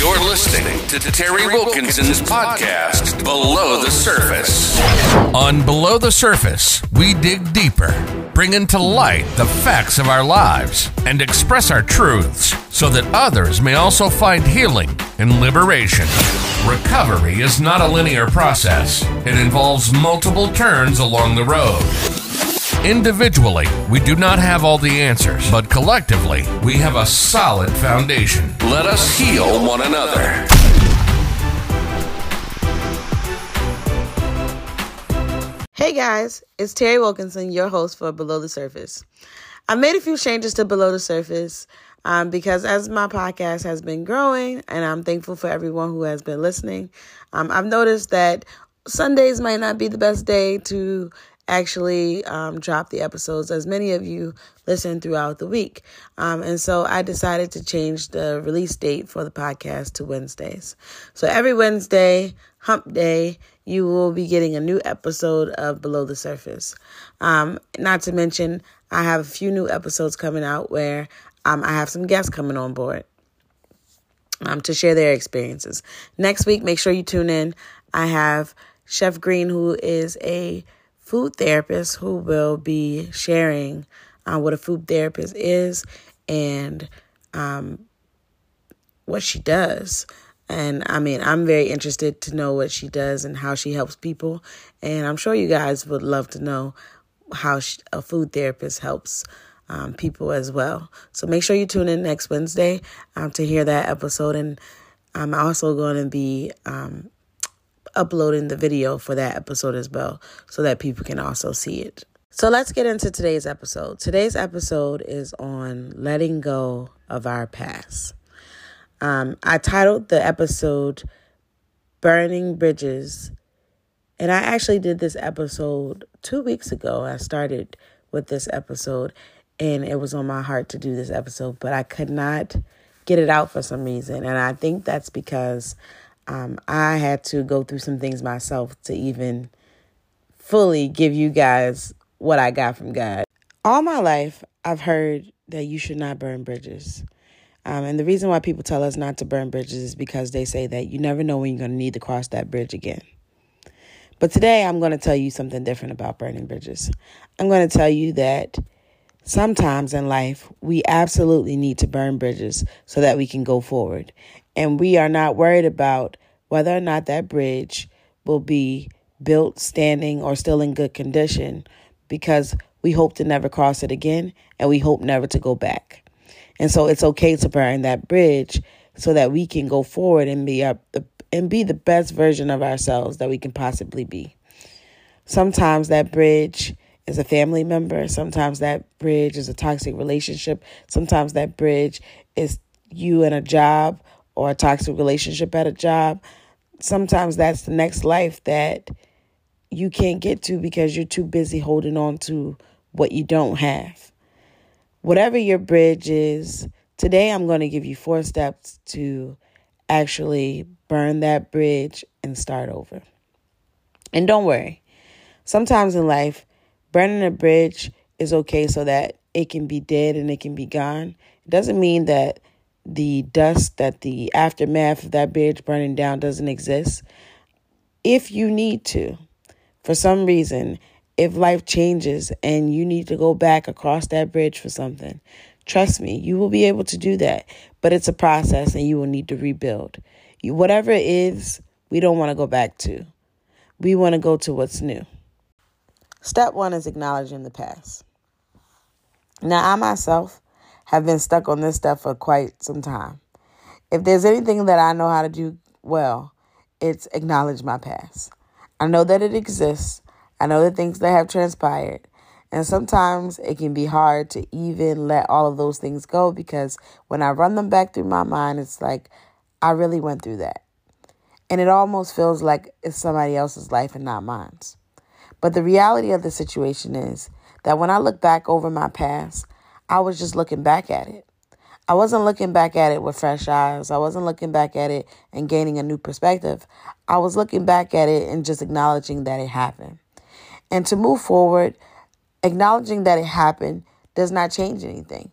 You're listening to Terry Wilkinson's podcast, Below the Surface. On Below the Surface, we dig deeper, bringing to light the facts of our lives, and express our truths so that others may also find healing and liberation. Recovery is not a linear process, it involves multiple turns along the road. Individually, we do not have all the answers, but collectively, we have a solid foundation. Let us heal one another. Hey guys, it's Terry Wilkinson, your host for Below the Surface. I made a few changes to Below the Surface um, because as my podcast has been growing, and I'm thankful for everyone who has been listening, um, I've noticed that Sundays might not be the best day to actually um, drop the episodes as many of you listen throughout the week. Um, and so I decided to change the release date for the podcast to Wednesdays. So every Wednesday, hump day, you will be getting a new episode of Below the Surface. Um, not to mention, I have a few new episodes coming out where um, I have some guests coming on board. Um, to share their experiences. Next week, make sure you tune in. I have Chef Green, who is a food therapist who will be sharing uh, what a food therapist is and um, what she does. And I mean, I'm very interested to know what she does and how she helps people. And I'm sure you guys would love to know how she, a food therapist helps um, people as well. So make sure you tune in next Wednesday um, to hear that episode. And I'm also going to be um, uploading the video for that episode as well so that people can also see it. So let's get into today's episode. Today's episode is on letting go of our past. Um, I titled the episode Burning Bridges. And I actually did this episode two weeks ago. I started with this episode, and it was on my heart to do this episode, but I could not get it out for some reason. And I think that's because um, I had to go through some things myself to even fully give you guys what I got from God. All my life, I've heard that you should not burn bridges. Um, and the reason why people tell us not to burn bridges is because they say that you never know when you're going to need to cross that bridge again. But today, I'm going to tell you something different about burning bridges. I'm going to tell you that sometimes in life, we absolutely need to burn bridges so that we can go forward and we are not worried about whether or not that bridge will be built, standing, or still in good condition because we hope to never cross it again and we hope never to go back. And so it's okay to burn that bridge so that we can go forward and be up and be the best version of ourselves that we can possibly be. Sometimes that bridge is a family member, sometimes that bridge is a toxic relationship, sometimes that bridge is you and a job or a toxic relationship at a job, sometimes that's the next life that you can't get to because you're too busy holding on to what you don't have. Whatever your bridge is, today I'm going to give you four steps to actually burn that bridge and start over. And don't worry, sometimes in life, burning a bridge is okay so that it can be dead and it can be gone. It doesn't mean that the dust that the aftermath of that bridge burning down doesn't exist. If you need to, for some reason, if life changes and you need to go back across that bridge for something, trust me, you will be able to do that. But it's a process and you will need to rebuild. You, whatever it is, we don't want to go back to. We want to go to what's new. Step one is acknowledging the past. Now, I myself, have been stuck on this stuff for quite some time. If there's anything that I know how to do well, it's acknowledge my past. I know that it exists. I know the things that have transpired. And sometimes it can be hard to even let all of those things go because when I run them back through my mind, it's like, I really went through that. And it almost feels like it's somebody else's life and not mine. But the reality of the situation is that when I look back over my past, I was just looking back at it. I wasn't looking back at it with fresh eyes. I wasn't looking back at it and gaining a new perspective. I was looking back at it and just acknowledging that it happened. And to move forward, acknowledging that it happened does not change anything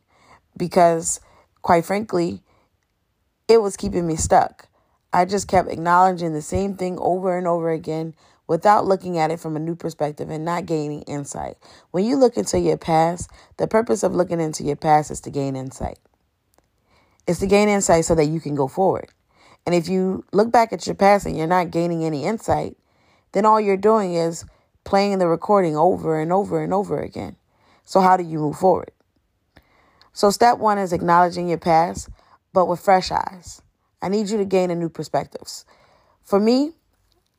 because, quite frankly, it was keeping me stuck. I just kept acknowledging the same thing over and over again without looking at it from a new perspective and not gaining insight. When you look into your past, the purpose of looking into your past is to gain insight. It's to gain insight so that you can go forward. And if you look back at your past and you're not gaining any insight, then all you're doing is playing the recording over and over and over again. So, how do you move forward? So, step one is acknowledging your past, but with fresh eyes. I need you to gain a new perspective. For me,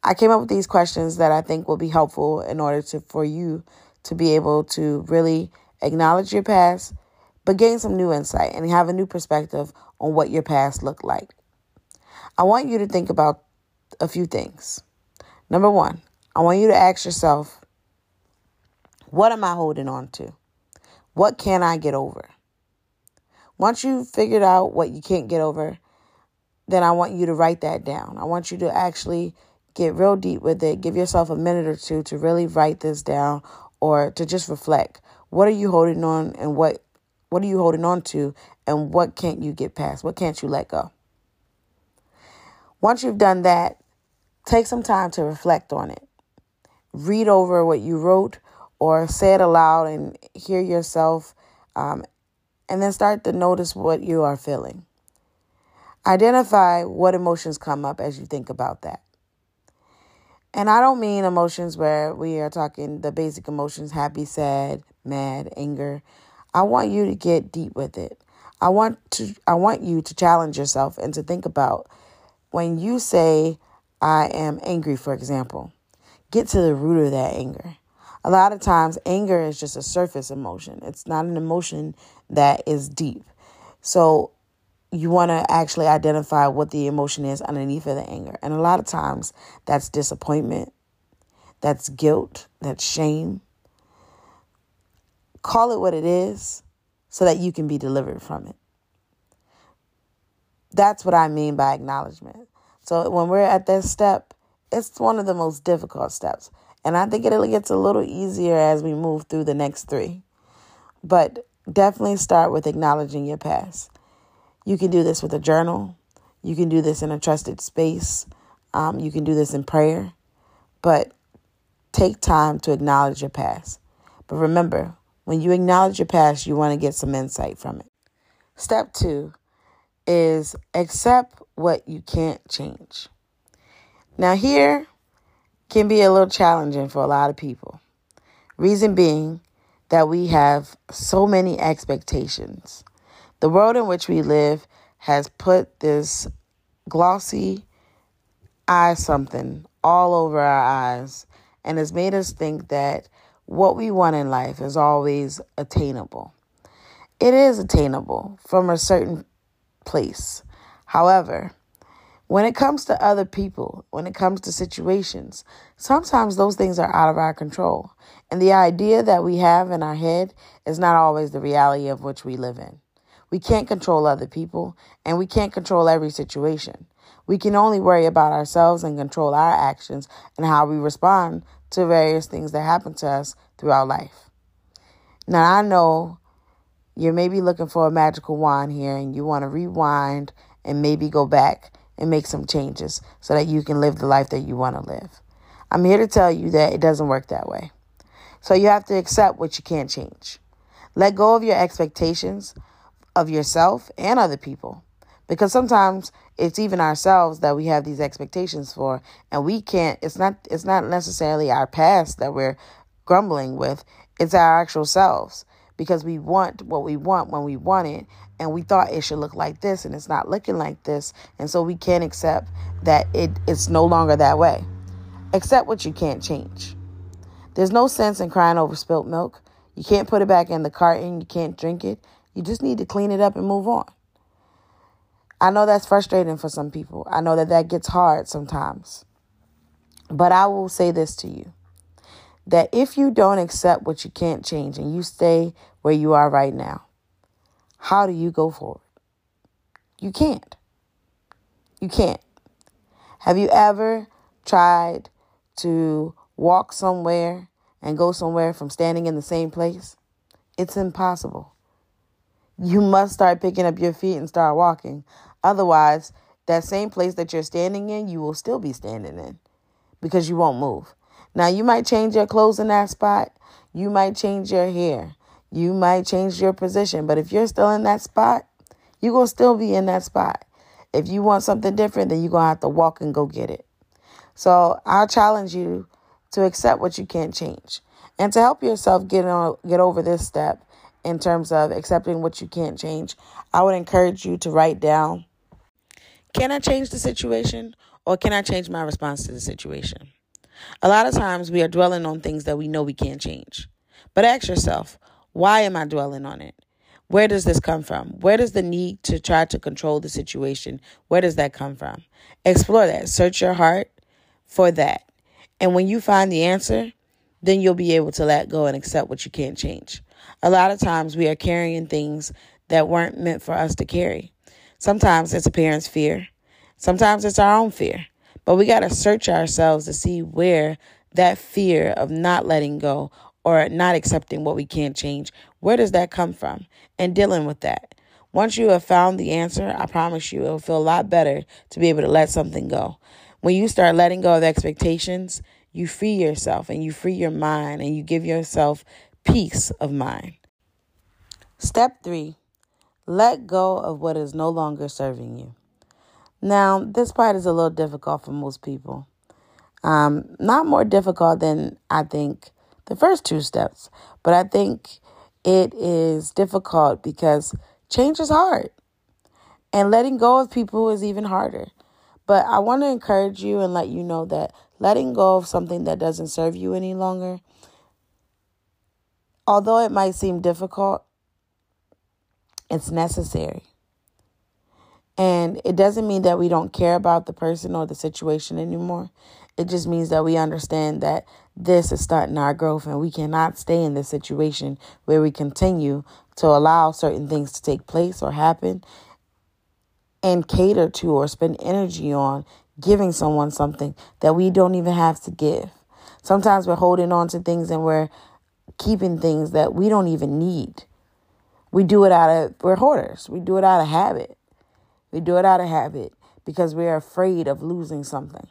I came up with these questions that I think will be helpful in order to for you to be able to really acknowledge your past, but gain some new insight and have a new perspective on what your past looked like. I want you to think about a few things. Number one, I want you to ask yourself, what am I holding on to? What can I get over? Once you've figured out what you can't get over, then I want you to write that down. I want you to actually get real deep with it. Give yourself a minute or two to really write this down or to just reflect. What are you holding on and what what are you holding on to and what can't you get past? What can't you let go? Once you've done that, take some time to reflect on it. Read over what you wrote or say it aloud and hear yourself um, and then start to notice what you are feeling. Identify what emotions come up as you think about that. And I don't mean emotions where we are talking the basic emotions happy, sad, mad, anger. I want you to get deep with it. I want to I want you to challenge yourself and to think about when you say I am angry for example. Get to the root of that anger. A lot of times anger is just a surface emotion. It's not an emotion that is deep. So you want to actually identify what the emotion is underneath of the anger. And a lot of times that's disappointment, that's guilt, that's shame. Call it what it is so that you can be delivered from it. That's what I mean by acknowledgement. So when we're at this step, it's one of the most difficult steps. And I think it gets a little easier as we move through the next three. But definitely start with acknowledging your past. You can do this with a journal. You can do this in a trusted space. Um, you can do this in prayer. But take time to acknowledge your past. But remember, when you acknowledge your past, you want to get some insight from it. Step two is accept what you can't change. Now, here can be a little challenging for a lot of people. Reason being that we have so many expectations. The world in which we live has put this glossy eye something all over our eyes and has made us think that what we want in life is always attainable. It is attainable from a certain place. However, when it comes to other people, when it comes to situations, sometimes those things are out of our control. And the idea that we have in our head is not always the reality of which we live in. We can't control other people, and we can't control every situation. We can only worry about ourselves and control our actions and how we respond to various things that happen to us throughout life. Now, I know you're maybe looking for a magical wand here and you want to rewind and maybe go back and make some changes so that you can live the life that you want to live. I'm here to tell you that it doesn't work that way. So you have to accept what you can't change. Let go of your expectations of yourself and other people. Because sometimes it's even ourselves that we have these expectations for and we can't it's not it's not necessarily our past that we're grumbling with, it's our actual selves because we want what we want when we want it and we thought it should look like this and it's not looking like this and so we can't accept that it it's no longer that way. Accept what you can't change. There's no sense in crying over spilt milk. You can't put it back in the carton, you can't drink it. You just need to clean it up and move on. I know that's frustrating for some people. I know that that gets hard sometimes. But I will say this to you that if you don't accept what you can't change and you stay where you are right now, how do you go forward? You can't. You can't. Have you ever tried to walk somewhere and go somewhere from standing in the same place? It's impossible. You must start picking up your feet and start walking. Otherwise, that same place that you're standing in, you will still be standing in because you won't move. Now, you might change your clothes in that spot. You might change your hair. You might change your position. But if you're still in that spot, you're going to still be in that spot. If you want something different, then you're going to have to walk and go get it. So I'll challenge you to accept what you can't change. And to help yourself get on get over this step in terms of accepting what you can't change, I would encourage you to write down can I change the situation or can I change my response to the situation? A lot of times we are dwelling on things that we know we can't change. But ask yourself, why am I dwelling on it? Where does this come from? Where does the need to try to control the situation? Where does that come from? Explore that. Search your heart for that. And when you find the answer, then you'll be able to let go and accept what you can't change. A lot of times we are carrying things that weren't meant for us to carry. Sometimes it's a parent's fear. Sometimes it's our own fear. But we got to search ourselves to see where that fear of not letting go or not accepting what we can't change, where does that come from? And dealing with that. Once you have found the answer, I promise you it'll feel a lot better to be able to let something go. When you start letting go of expectations, you free yourself and you free your mind and you give yourself peace of mind. Step three let go of what is no longer serving you. Now, this part is a little difficult for most people. Um, not more difficult than I think the first two steps, but I think it is difficult because change is hard. And letting go of people is even harder. But I want to encourage you and let you know that letting go of something that doesn't serve you any longer, although it might seem difficult, it's necessary. And it doesn't mean that we don't care about the person or the situation anymore. It just means that we understand that this is starting our growth and we cannot stay in this situation where we continue to allow certain things to take place or happen and cater to or spend energy on giving someone something that we don't even have to give. Sometimes we're holding on to things and we're keeping things that we don't even need. We do it out of, we're hoarders. We do it out of habit. We do it out of habit because we're afraid of losing something.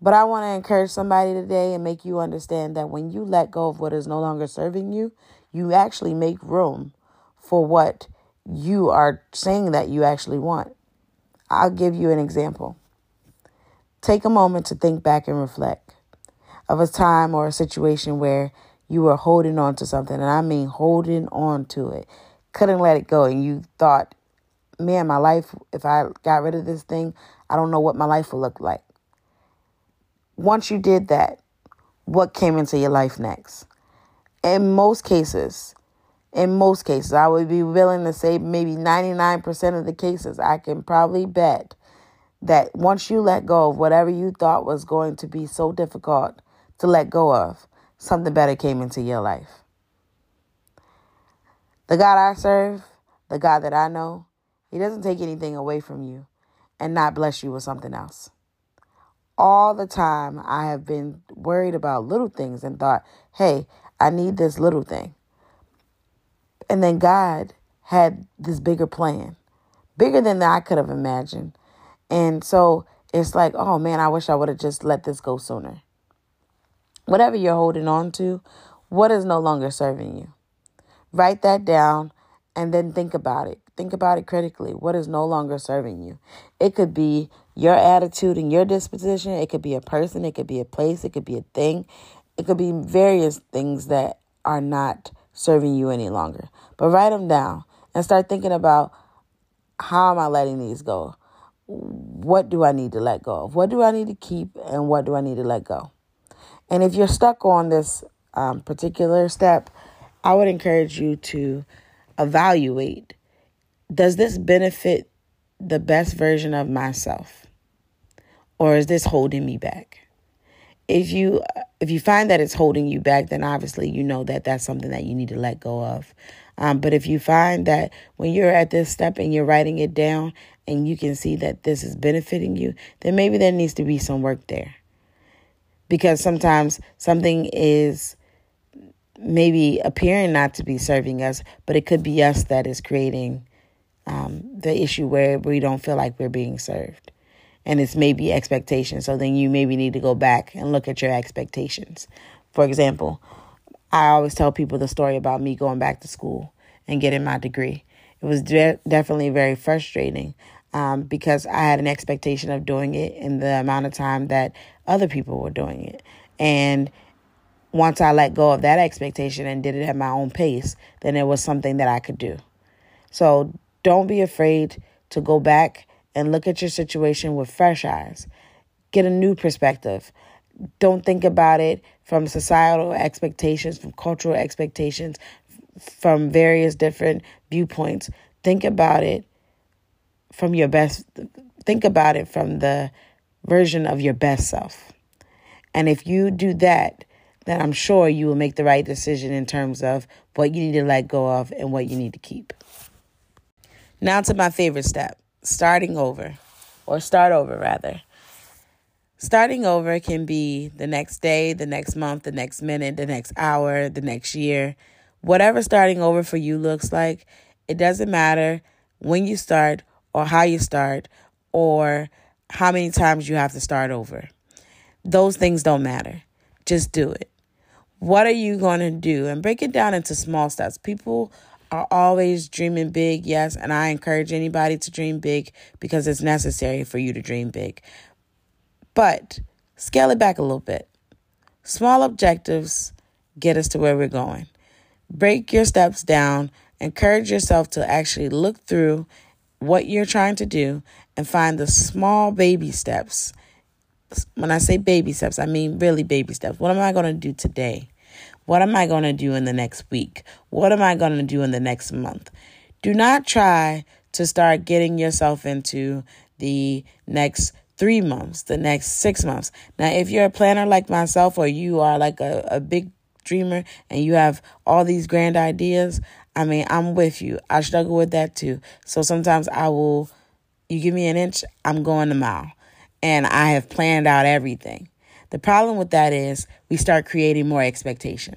But I want to encourage somebody today and make you understand that when you let go of what is no longer serving you, you actually make room for what you are saying that you actually want. I'll give you an example. Take a moment to think back and reflect of a time or a situation where you were holding on to something, and I mean holding on to it, couldn't let it go, and you thought, man, my life, if I got rid of this thing, I don't know what my life will look like. Once you did that, what came into your life next? In most cases, in most cases, I would be willing to say maybe 99% of the cases, I can probably bet that once you let go of whatever you thought was going to be so difficult to let go of, something better came into your life. The God I serve, the God that I know, He doesn't take anything away from you and not bless you with something else. All the time, I have been worried about little things and thought, hey, I need this little thing. And then God had this bigger plan, bigger than I could have imagined. And so it's like, oh man, I wish I would have just let this go sooner whatever you're holding on to, what is no longer serving you? Write that down and then think about it. Think about it critically. What is no longer serving you? It could be your attitude and your disposition. It could be a person. It could be a place. It could be a thing. It could be various things that are not serving you any longer. But write them down and start thinking about how am I letting these go? What do I need to let go of? What do I need to keep and what do I need to let go? And if you're stuck on this um, particular step, I would encourage you to evaluate does this benefit the best version of myself? Or is this holding me back? If you if you find that it's holding you back, then obviously you know that that's something that you need to let go of. Um, but if you find that when you're at this step and you're writing it down and you can see that this is benefiting you, then maybe there needs to be some work there because sometimes something is maybe appearing not to be serving us, but it could be us that is creating um, the issue where we don't feel like we're being served. And it's maybe expectations. So then you maybe need to go back and look at your expectations. For example, I always tell people the story about me going back to school and getting my degree. It was de- definitely very frustrating um, because I had an expectation of doing it in the amount of time that other people were doing it. And once I let go of that expectation and did it at my own pace, then it was something that I could do. So don't be afraid to go back and look at your situation with fresh eyes. Get a new perspective. Don't think about it from societal expectations, from cultural expectations, from various different viewpoints. Think about it from your best, think about it from the version of your best self. And if you do that, then I'm sure you will make the right decision in terms of what you need to let go of and what you need to keep. Now to my favorite step starting over, or start over rather. Starting over can be the next day, the next month, the next minute, the next hour, the next year. Whatever starting over for you looks like, it doesn't matter when you start or how you start or how many times you have to start over. Those things don't matter. Just do it. What are you going to do? And break it down into small steps. People are always dreaming big, yes, and I encourage anybody to dream big because it's necessary for you to dream big. But scale it back a little bit. Small objectives get us to where we're going. Break your steps down. Encourage yourself to actually look through what you're trying to do and find the small baby steps. When I say baby steps, I mean really baby steps. What am I going to do today? What am I going to do in the next week? What am I going to do in the next month? Do not try to start getting yourself into the next three months, the next six months. Now, if you're a planner like myself, or you are like a, a big dreamer and you have all these grand ideas, I mean, I'm with you. I struggle with that too. So sometimes I will, you give me an inch, I'm going a mile. And I have planned out everything. The problem with that is we start creating more expectation.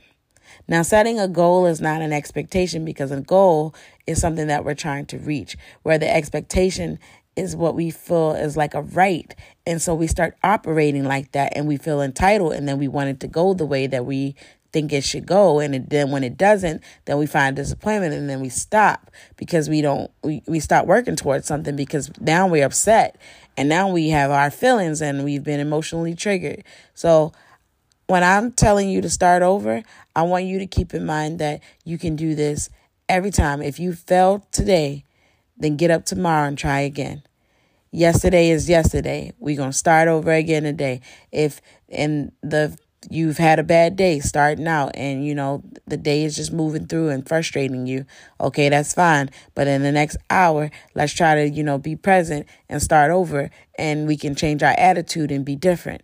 Now, setting a goal is not an expectation because a goal is something that we're trying to reach, where the expectation is what we feel is like a right. And so we start operating like that and we feel entitled and then we want it to go the way that we think it should go. And it, then when it doesn't then we find disappointment and then we stop because we don't we, we stop working towards something because now we're upset and now we have our feelings and we've been emotionally triggered. So when i'm telling you to start over i want you to keep in mind that you can do this every time. If you fail today then get up tomorrow and try again. Yesterday is yesterday. We're going to start over again today. If in the you've had a bad day starting out and you know the day is just moving through and frustrating you okay that's fine. But in the next hour let's try to you know be present and start over and we can change our attitude and be different.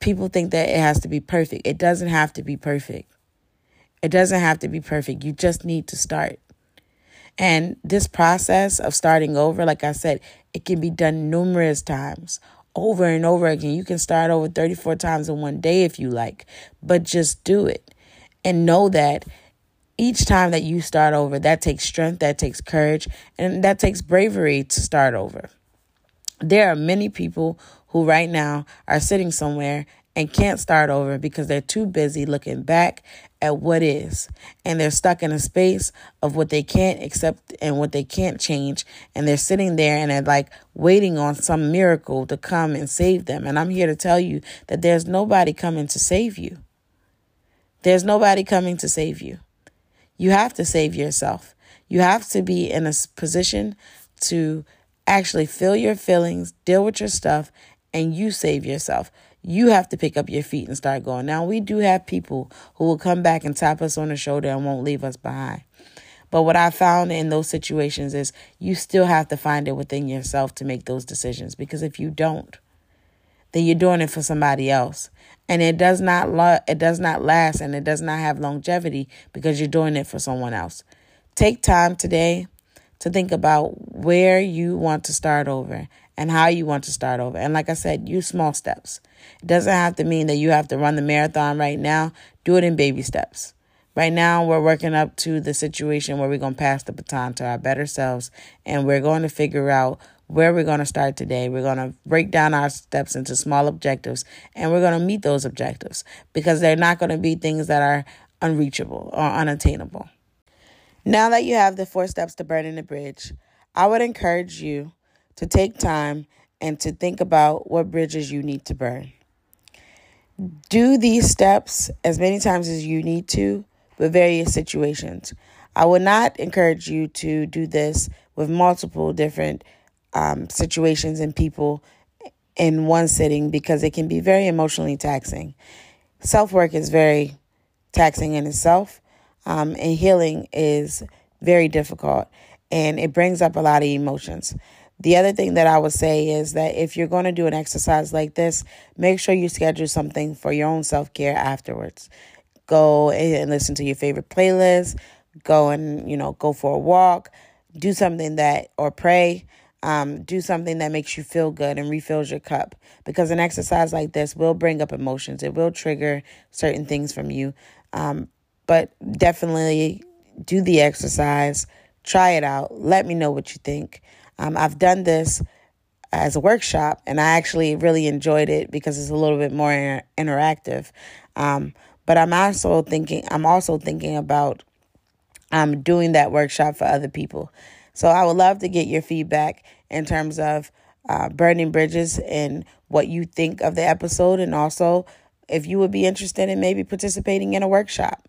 People think that it has to be perfect. It doesn't have to be perfect. It doesn't have to be perfect. You just need to start. And this process of starting over like i said it can be done numerous times over and over again. You can start over 34 times in one day if you like, but just do it. And know that each time that you start over, that takes strength, that takes courage, and that takes bravery to start over. There are many people who right now are sitting somewhere and can't start over because they're too busy looking back at what is. And they're stuck in a space of what they can't accept and what they can't change. And they're sitting there and they're like waiting on some miracle to come and save them. And I'm here to tell you that there's nobody coming to save you. There's nobody coming to save you. You have to save yourself. You have to be in a position to actually feel your feelings deal with your stuff and you save yourself you have to pick up your feet and start going. Now, we do have people who will come back and tap us on the shoulder and won't leave us behind. But what I found in those situations is you still have to find it within yourself to make those decisions because if you don't, then you're doing it for somebody else. And it does not lo- it does not last and it does not have longevity because you're doing it for someone else. Take time today to think about where you want to start over and how you want to start over. And like I said, use small steps. It doesn't have to mean that you have to run the marathon right now. Do it in baby steps. Right now, we're working up to the situation where we're going to pass the baton to our better selves and we're going to figure out where we're going to start today. We're going to break down our steps into small objectives and we're going to meet those objectives because they're not going to be things that are unreachable or unattainable. Now that you have the four steps to burning the bridge, I would encourage you to take time and to think about what bridges you need to burn. Do these steps as many times as you need to with various situations. I would not encourage you to do this with multiple different um, situations and people in one sitting because it can be very emotionally taxing. Self work is very taxing in itself, um, and healing is very difficult and it brings up a lot of emotions. The other thing that I would say is that if you're going to do an exercise like this, make sure you schedule something for your own self care afterwards. Go and listen to your favorite playlist, go and, you know, go for a walk, do something that, or pray um, do something that makes you feel good and refills your cup. Because an exercise like this will bring up emotions, it will trigger certain things from you. Um, but definitely do the exercise, try it out, let me know what you think. Um, I've done this as a workshop and I actually really enjoyed it because it's a little bit more inter- interactive. Um, but I'm also thinking I'm also thinking about um, doing that workshop for other people. So I would love to get your feedback in terms of uh, burning bridges and what you think of the episode, and also if you would be interested in maybe participating in a workshop.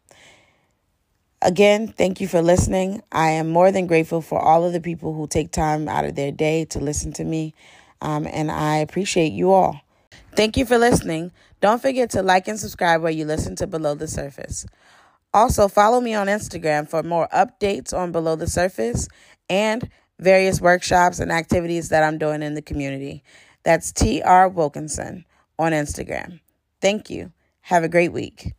Again, thank you for listening. I am more than grateful for all of the people who take time out of their day to listen to me, um, and I appreciate you all. Thank you for listening. Don't forget to like and subscribe where you listen to Below the Surface. Also, follow me on Instagram for more updates on Below the Surface and various workshops and activities that I'm doing in the community. That's TR Wilkinson on Instagram. Thank you. Have a great week.